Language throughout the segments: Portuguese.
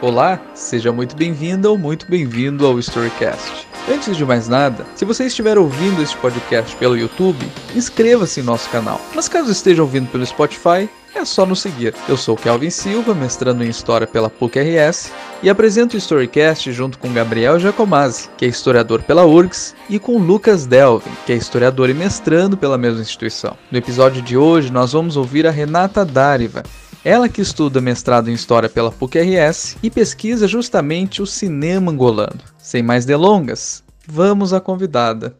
Olá, seja muito bem-vinda ou muito bem-vindo ao Storycast. Antes de mais nada, se você estiver ouvindo este podcast pelo YouTube, inscreva-se em nosso canal. Mas caso esteja ouvindo pelo Spotify, é só nos seguir. Eu sou Kelvin Silva, mestrando em História pela PUC-RS, e apresento o Storycast junto com Gabriel Giacomazzi, que é historiador pela URGS, e com Lucas Delvin, que é historiador e mestrando pela mesma instituição. No episódio de hoje, nós vamos ouvir a Renata Dariva, ela que estuda mestrado em História pela PUC-RS e pesquisa justamente o cinema angolano. Sem mais delongas, vamos à convidada.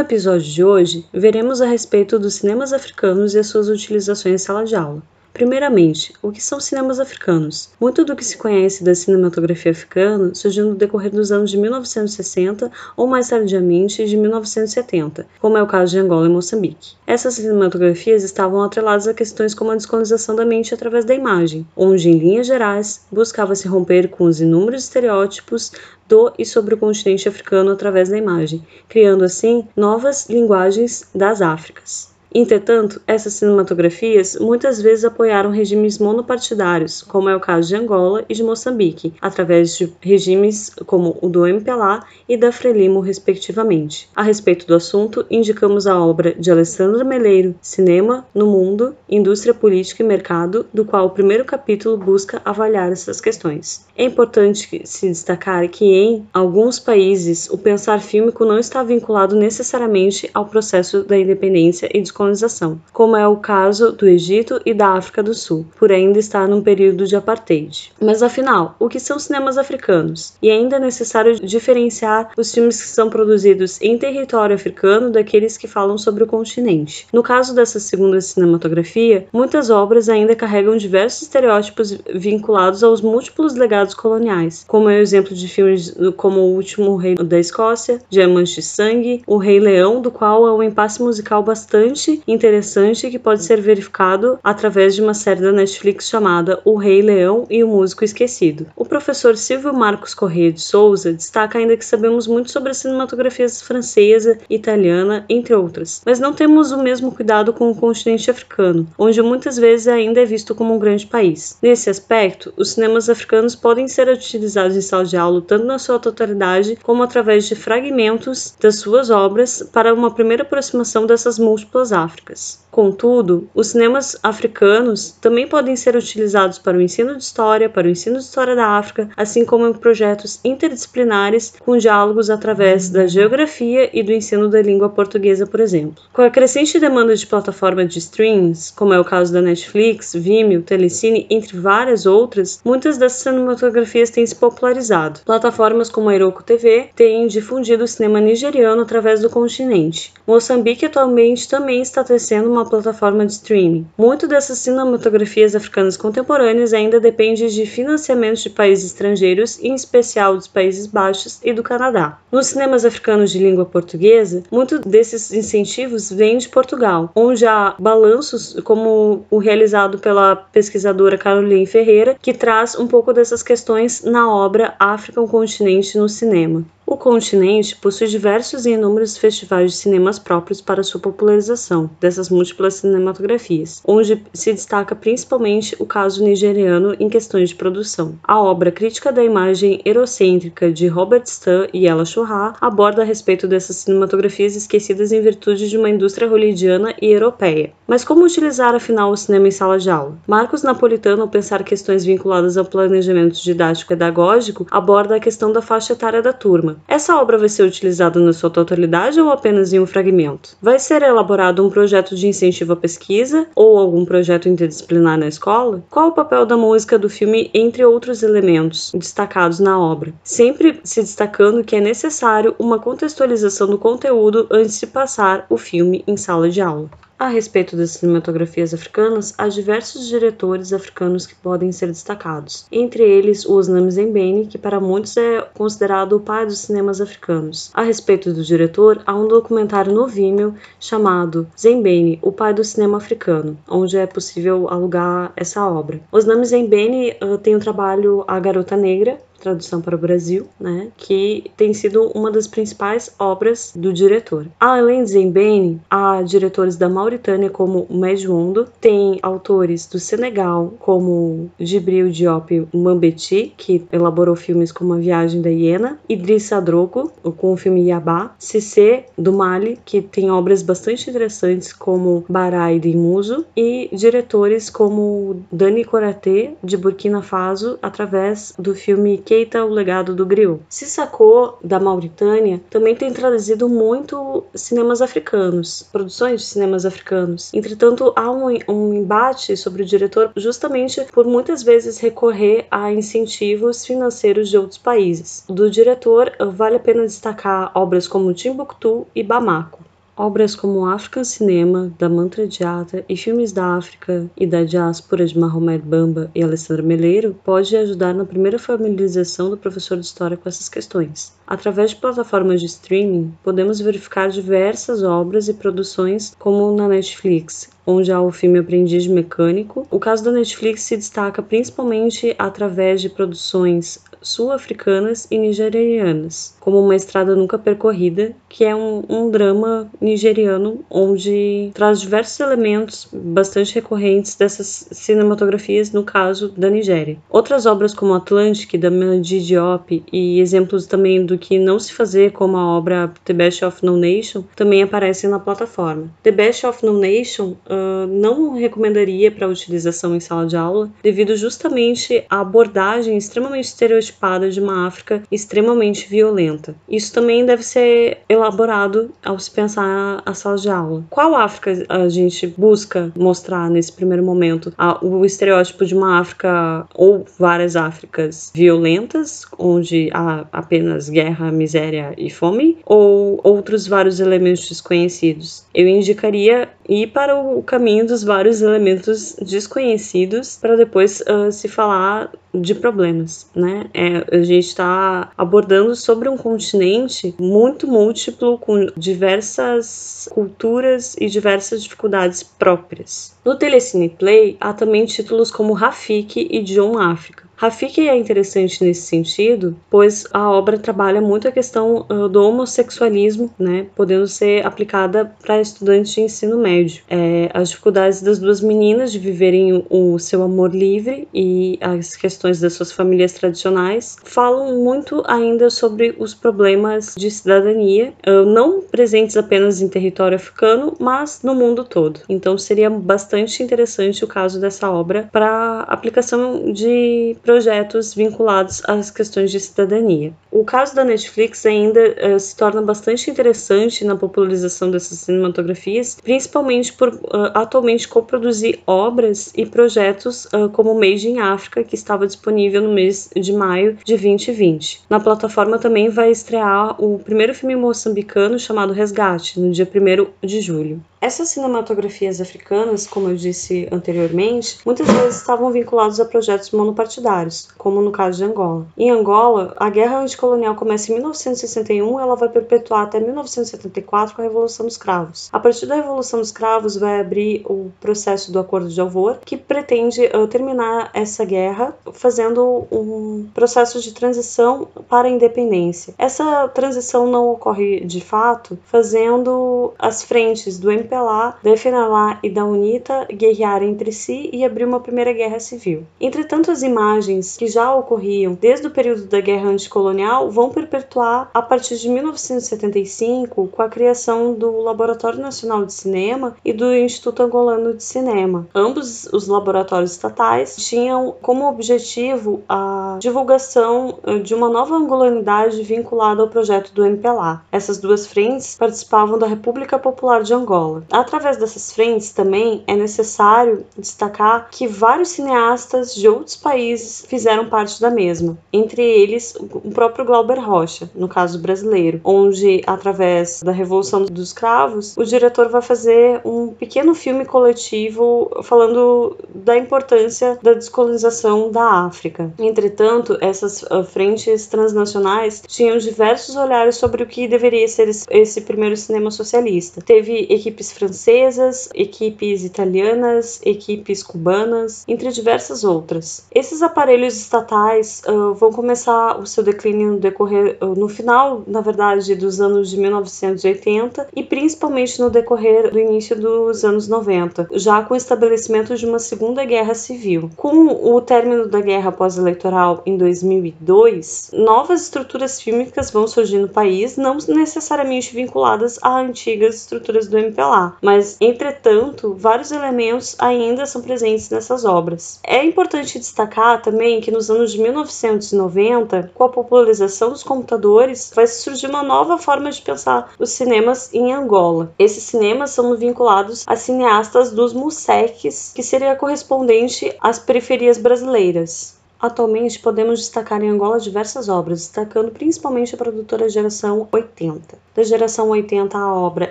Episódio de hoje, veremos a respeito dos cinemas africanos e as suas utilizações em sala de aula. Primeiramente, o que são cinemas africanos? Muito do que se conhece da cinematografia africana surgiu no decorrer dos anos de 1960 ou mais tardiamente de 1970, como é o caso de Angola e Moçambique. Essas cinematografias estavam atreladas a questões como a descolonização da mente através da imagem, onde, em linhas gerais, buscava-se romper com os inúmeros estereótipos do e sobre o continente africano através da imagem, criando assim novas linguagens das Áfricas. Entretanto, essas cinematografias muitas vezes apoiaram regimes monopartidários, como é o caso de Angola e de Moçambique, através de regimes como o do MPLA e da Frelimo, respectivamente. A respeito do assunto, indicamos a obra de Alessandra Meleiro, Cinema no Mundo, Indústria Política e Mercado, do qual o primeiro capítulo busca avaliar essas questões. É importante se destacar que em alguns países o pensar fílmico não está vinculado necessariamente ao processo da independência e descolonização, como é o caso do Egito e da África do Sul, por ainda estar num período de apartheid. Mas afinal, o que são cinemas africanos? E ainda é necessário diferenciar os filmes que são produzidos em território africano daqueles que falam sobre o continente. No caso dessa segunda cinematografia, muitas obras ainda carregam diversos estereótipos vinculados aos múltiplos legados coloniais, como é o exemplo de filmes como O Último Rei da Escócia, Diamantes de Sangue, O Rei Leão, do qual é um impasse musical bastante interessante que pode ser verificado através de uma série da Netflix chamada O Rei Leão e o Músico Esquecido. O professor Silvio Marcos Corrêa de Souza destaca ainda que sabemos muito sobre a cinematografia francesa, italiana, entre outras, mas não temos o mesmo cuidado com o continente africano, onde muitas vezes ainda é visto como um grande país. Nesse aspecto, os cinemas africanos podem ser utilizados em sala de aula tanto na sua totalidade como através de fragmentos das suas obras para uma primeira aproximação dessas múltiplas Áfricas. Contudo, os cinemas africanos também podem ser utilizados para o ensino de história, para o ensino de história da África, assim como em projetos interdisciplinares com diálogos através da geografia e do ensino da língua portuguesa, por exemplo. Com a crescente demanda de plataformas de streams, como é o caso da Netflix, Vimeo, Telecine, entre várias outras, muitas dessas cinematografias têm se popularizado. Plataformas como a Iroko TV têm difundido o cinema nigeriano através do continente. Moçambique atualmente também está tecendo uma uma plataforma de streaming. Muito dessas cinematografias africanas contemporâneas ainda depende de financiamentos de países estrangeiros, em especial dos Países Baixos e do Canadá. Nos cinemas africanos de língua portuguesa, muito desses incentivos vêm de Portugal, onde há balanços como o realizado pela pesquisadora Caroline Ferreira, que traz um pouco dessas questões na obra África, um continente no cinema. O continente possui diversos e inúmeros festivais de cinemas próprios para sua popularização dessas múltiplas cinematografias, onde se destaca principalmente o caso nigeriano em questões de produção. A obra Crítica da Imagem Eurocêntrica de Robert Stan e Ella Churra aborda a respeito dessas cinematografias esquecidas em virtude de uma indústria hollywoodiana e europeia. Mas como utilizar afinal o cinema em sala de aula? Marcos Napolitano, ao pensar questões vinculadas ao planejamento didático pedagógico, aborda a questão da faixa etária da turma, essa obra vai ser utilizada na sua totalidade ou apenas em um fragmento? Vai ser elaborado um projeto de incentivo à pesquisa ou algum projeto interdisciplinar na escola? Qual o papel da música do filme entre outros elementos destacados na obra? Sempre se destacando que é necessário uma contextualização do conteúdo antes de passar o filme em sala de aula. A respeito das cinematografias africanas, há diversos diretores africanos que podem ser destacados, entre eles o Osnam Zembeni, que para muitos é considerado o pai dos cinemas africanos. A respeito do diretor, há um documentário no Vimeo chamado Zembeni, o pai do cinema africano, onde é possível alugar essa obra. Osnam Zembeni uh, tem o trabalho A Garota Negra, tradução para o Brasil, né, que tem sido uma das principais obras do diretor. Além de Zembeni, há diretores da Mauritânia como Medjondo, tem autores do Senegal como Gibril Diop Mambeti, que elaborou filmes como A Viagem da Hiena, Idrissa Adroko, com o filme Yabá, Cissé do Mali, que tem obras bastante interessantes como Barai de Muso, e diretores como Dani Koraté, de Burkina Faso, através do filme Keita, o legado do griot. Sissako, da Mauritânia, também tem trazido muito cinemas africanos, produções de cinemas africanos. Entretanto, há um, um embate sobre o diretor justamente por muitas vezes recorrer a incentivos financeiros de outros países. Do diretor, vale a pena destacar obras como Timbuktu e Bamako. Obras como African Cinema, da Mantra Diata e filmes da África e da diáspora de Mahomet Bamba e Alessandra Meleiro pode ajudar na primeira familiarização do professor de história com essas questões. Através de plataformas de streaming, podemos verificar diversas obras e produções como na Netflix, onde há o filme Aprendiz Mecânico. O caso da Netflix se destaca principalmente através de produções sul-africanas e nigerianas, como Uma Estrada Nunca Percorrida, que é um, um drama nigeriano onde traz diversos elementos bastante recorrentes dessas cinematografias, no caso da Nigéria. Outras obras como Atlantic, da Melody Diop, e exemplos também do que não se fazer, como a obra The Best of No Nation, também aparecem na plataforma. The Best of No Nation uh, não recomendaria para utilização em sala de aula, devido justamente à abordagem extremamente estereotipada estereotipada de uma África extremamente violenta. Isso também deve ser elaborado ao se pensar a sala de aula. Qual África a gente busca mostrar nesse primeiro momento? O estereótipo de uma África ou várias Áfricas violentas, onde há apenas guerra, miséria e fome, ou outros vários elementos desconhecidos? Eu indicaria ir para o caminho dos vários elementos desconhecidos para depois uh, se falar de problemas, né? É, a gente está abordando sobre um continente muito múltiplo, com diversas culturas e diversas dificuldades próprias. No Telecine Play há também títulos como Rafiki e John África. Rafiki é interessante nesse sentido, pois a obra trabalha muito a questão do homossexualismo, né, podendo ser aplicada para estudantes de ensino médio. É, as dificuldades das duas meninas de viverem o, seu amor livre e as questões das suas famílias tradicionais falam muito ainda sobre os problemas de cidadania, não presentes apenas em território africano, mas no mundo todo. Então seria bastante interessante o caso dessa obra para aplicação de projetos vinculados às questões de cidadania. O caso da Netflix ainda uh, se torna bastante interessante na popularização dessas cinematografias, principalmente por uh, atualmente coproduzir obras e projetos uh, como Made in Africa, que estava disponível no mês de maio de 2020. Na plataforma também vai estrear o primeiro filme moçambicano chamado Resgate, no dia 1 de julho. Essas cinematografias africanas, como eu disse anteriormente, muitas vezes estavam vinculadas a projetos monopartidários, como no caso de Angola. Em Angola, a guerra anticolonial começa em 1961 e ela vai perpetuar até 1974 com a Revolução dos Cravos. A partir da Revolução dos Cravos vai abrir o processo do Acordo de Alvor, que pretende uh, terminar essa guerra fazendo um processo de transição para a independência. Essa transição não ocorre de fato fazendo as frentes do MPLA, da FNLA e da UNITA guerrear entre si e abrir uma primeira guerra civil. Entretanto, as imagens que já ocorriam desde o período da guerra anticolonial vão perpetuar a partir de 1975 com a criação do Laboratório Nacional de Cinema e do Instituto Angolano de Cinema. Ambos os laboratórios estatais tinham como objetivo a divulgação eh, de uma nova angolanidade vinculada ao projeto do MPLA. Essas duas frentes participavam da República Popular de Angola. Através dessas frentes também é necessário destacar que vários cineastas de outros países fizeram parte da mesma, entre eles o próprio Glauber Rocha, no caso brasileiro, onde através da Revolução dos Escravos, o diretor vai fazer um pequeno filme coletivo falando da importância da descolonização da África. Entretanto, essas uh, frentes transnacionais tinham diversos olhares sobre o que deveria ser esse primeiro cinema socialista. Teve equipes francesas, equipes italianas, equipes cubanas, entre diversas outras. Esses aparelhos estatais uh, vão começar o seu declínio no decorrer uh, no final, na verdade, dos anos de 1980 e principalmente no decorrer do início dos anos 90, já com o estabelecimento de uma segunda guerra civil. Com o término da guerra pós-eleitoral em 2002, novas estruturas fílmicas vão surgir no país, não necessariamente vinculadas a antigas estruturas do MPLA, mas entretanto, vários elementos ainda são presentes nessas obras. É importante destacar também que nos anos de 1990, com a popularização dos computadores, vai surgir uma nova forma de pensar os cinemas em Angola. Esses cinemas são vinculados a cineastas dos MUSECs, que seria correspondente às periferias brasileiras. Atualmente, podemos destacar em Angola diversas obras, destacando principalmente a produtora Geração 80. Da Geração 80, a obra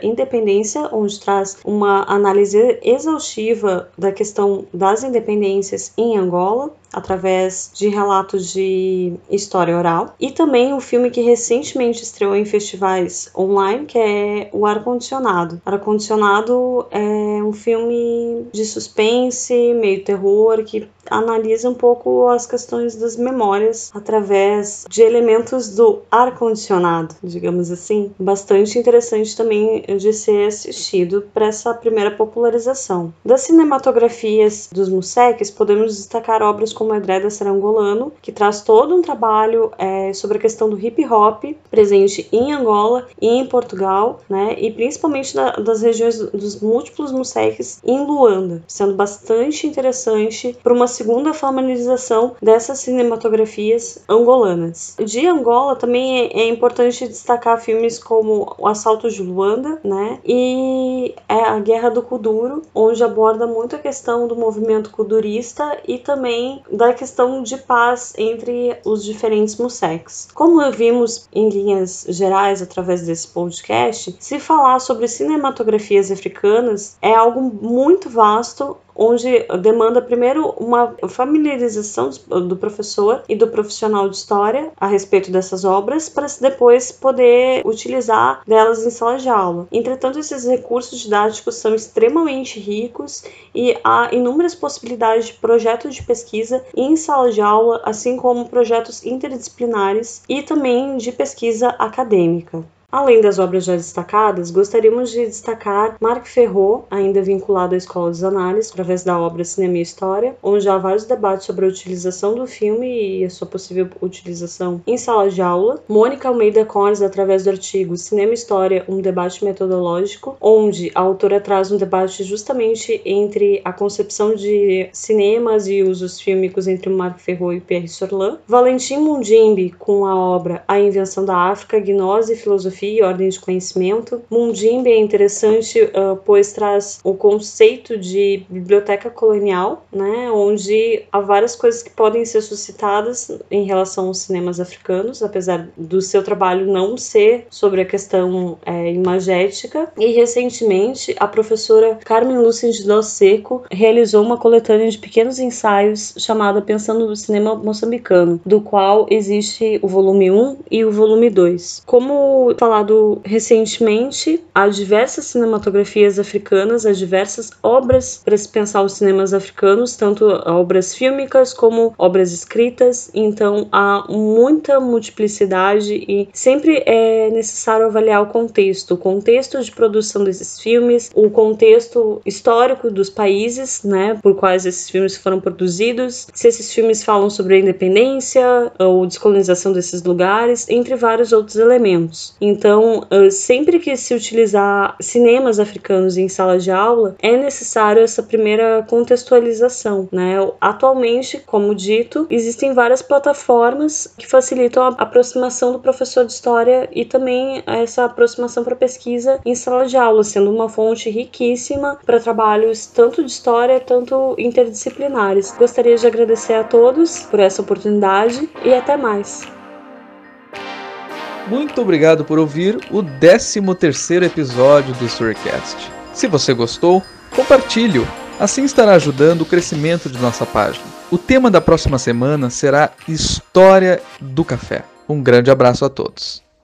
Independência, onde traz uma análise exaustiva da questão das independências em Angola, através de relatos de história oral, e também o filme que recentemente estreou em festivais online, que é O Ar Condicionado. Ar Condicionado é um filme de suspense, meio terror, que analisa um pouco as questões das memórias através de elementos do ar condicionado, digamos assim. Bastante interessante também de ser assistido para essa primeira popularização. Das cinematografias dos museques, podemos destacar obras como Edré da Serangolano, que traz todo um trabalho é, sobre a questão do hip hop presente em Angola e em Portugal, né, e principalmente da, das regiões dos múltiplos museques em Luanda, sendo bastante interessante para uma segunda formalização dessas cinematografias angolanas. De Angola também é, é importante destacar filmes como O Assalto de Luanda, né, e é a Guerra do Kuduro, onde aborda muito a questão do movimento kudurista e também da questão de paz entre os diferentes musecs. Como vimos em linhas gerais através desse podcast, se falar sobre cinematografias africanas é algo muito vasto onde demanda primeiro uma familiarização do professor e do profissional de história a respeito dessas obras, para depois poder utilizar delas em sala de aula. Entretanto, esses recursos didáticos são extremamente ricos e há inúmeras possibilidades de projetos de pesquisa em sala de aula, assim como projetos interdisciplinares e também de pesquisa acadêmica. Além das obras já destacadas, gostaríamos de destacar Marc Ferrot, ainda vinculado à Escola dos Análises, através da obra Cinema e História, onde há vários debates sobre a utilização do filme e a sua possível utilização em sala de aula. Mônica Almeida Cornes, através do artigo Cinema e História, um debate metodológico, onde a autora traz um debate justamente entre a concepção de cinemas e usos fílmicos entre Marc Ferrot e Pierre Sorlan. Valentim Mundimbi, com a obra A Invenção da África, Gnose e Filosofia filosofia e de conhecimento. Mundimbe é interessante, uh, pois traz o conceito de biblioteca colonial, né, onde há várias coisas que podem ser suscitadas em relação aos cinemas africanos, apesar do seu trabalho não ser sobre a questão é, imagética. E recentemente, a professora Carmen Lúcia de Dó Seco realizou uma coletânea de pequenos ensaios chamada Pensando no Cinema Moçambicano, do qual existe o volume 1 e o volume 2. Como falado recentemente, há diversas cinematografias africanas, há diversas obras para se pensar os cinemas africanos, tanto obras fílmicas como obras escritas, então há muita multiplicidade e sempre é necessário avaliar o contexto, o contexto de produção desses filmes, o contexto histórico dos países, né, por quais esses filmes foram produzidos, se esses filmes falam sobre a independência ou descolonização desses lugares, entre vários outros elementos. Então, Então, sempre que se utilizar cinemas africanos em sala de aula, é necessário essa primeira contextualização, né? Atualmente, como dito, existem várias plataformas que facilitam a aproximação do professor de história e também essa aproximação para pesquisa em sala de aula, sendo uma fonte riquíssima para trabalhos tanto de história, tanto interdisciplinares. Gostaria de agradecer a todos por essa oportunidade e até mais. Muito obrigado por ouvir o 13º episódio do Storycast. Se você gostou, compartilhe-o, assim estará ajudando o crescimento de nossa página. O tema da próxima semana será História do Café. Um grande abraço a todos.